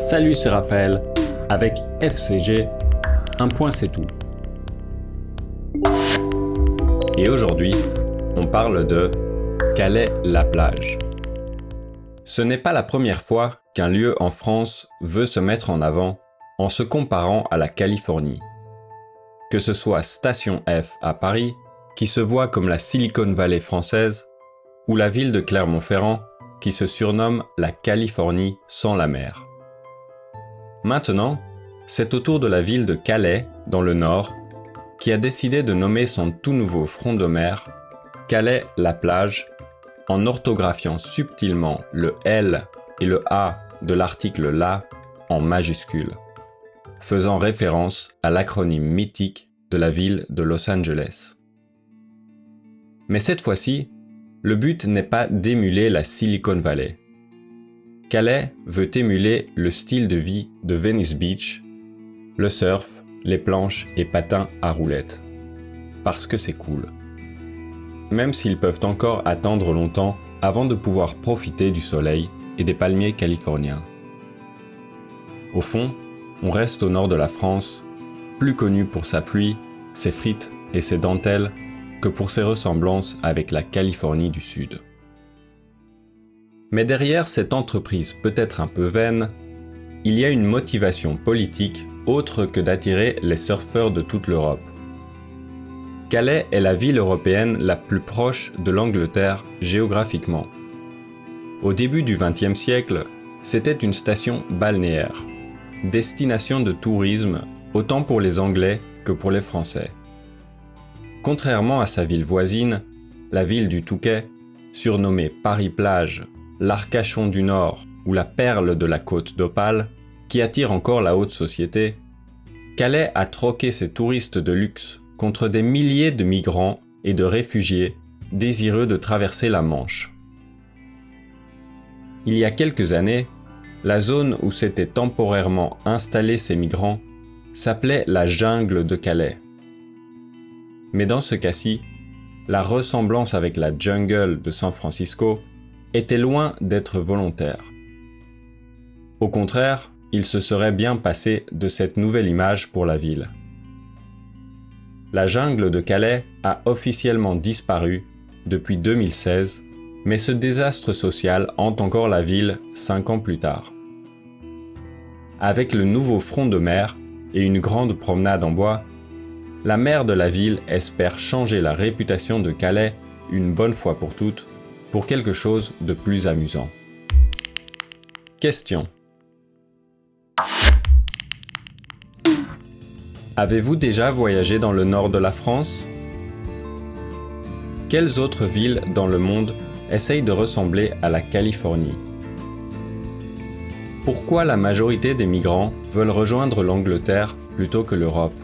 Salut, c'est Raphaël. Avec FCG, un point c'est tout. Et aujourd'hui, on parle de Calais-la-Plage. Ce n'est pas la première fois qu'un lieu en France veut se mettre en avant en se comparant à la Californie. Que ce soit Station F à Paris, qui se voit comme la Silicon Valley française, ou la ville de Clermont-Ferrand, qui se surnomme la Californie sans la mer. Maintenant, c'est au tour de la ville de Calais, dans le nord, qui a décidé de nommer son tout nouveau front de mer Calais-la-Plage, en orthographiant subtilement le L et le A de l'article LA en majuscule, faisant référence à l'acronyme mythique de la ville de Los Angeles. Mais cette fois-ci, le but n'est pas d'émuler la Silicon Valley. Calais veut émuler le style de vie de Venice Beach, le surf, les planches et patins à roulettes. Parce que c'est cool. Même s'ils peuvent encore attendre longtemps avant de pouvoir profiter du soleil et des palmiers californiens. Au fond, on reste au nord de la France, plus connu pour sa pluie, ses frites et ses dentelles que pour ses ressemblances avec la Californie du Sud. Mais derrière cette entreprise peut-être un peu vaine, il y a une motivation politique autre que d'attirer les surfeurs de toute l'Europe. Calais est la ville européenne la plus proche de l'Angleterre géographiquement. Au début du XXe siècle, c'était une station balnéaire, destination de tourisme autant pour les Anglais que pour les Français. Contrairement à sa ville voisine, la ville du Touquet, surnommée Paris-Plage, l'Arcachon du Nord ou la perle de la côte d'Opale, qui attire encore la haute société, Calais a troqué ses touristes de luxe contre des milliers de migrants et de réfugiés désireux de traverser la Manche. Il y a quelques années, la zone où s'étaient temporairement installés ces migrants s'appelait la jungle de Calais. Mais dans ce cas-ci, la ressemblance avec la jungle de San Francisco était loin d'être volontaire. Au contraire, il se serait bien passé de cette nouvelle image pour la ville. La jungle de Calais a officiellement disparu depuis 2016, mais ce désastre social hante encore la ville cinq ans plus tard. Avec le nouveau front de mer et une grande promenade en bois, la maire de la ville espère changer la réputation de Calais une bonne fois pour toutes pour quelque chose de plus amusant. Question. Avez-vous déjà voyagé dans le nord de la France? Quelles autres villes dans le monde essayent de ressembler à la Californie? Pourquoi la majorité des migrants veulent rejoindre l'Angleterre plutôt que l'Europe?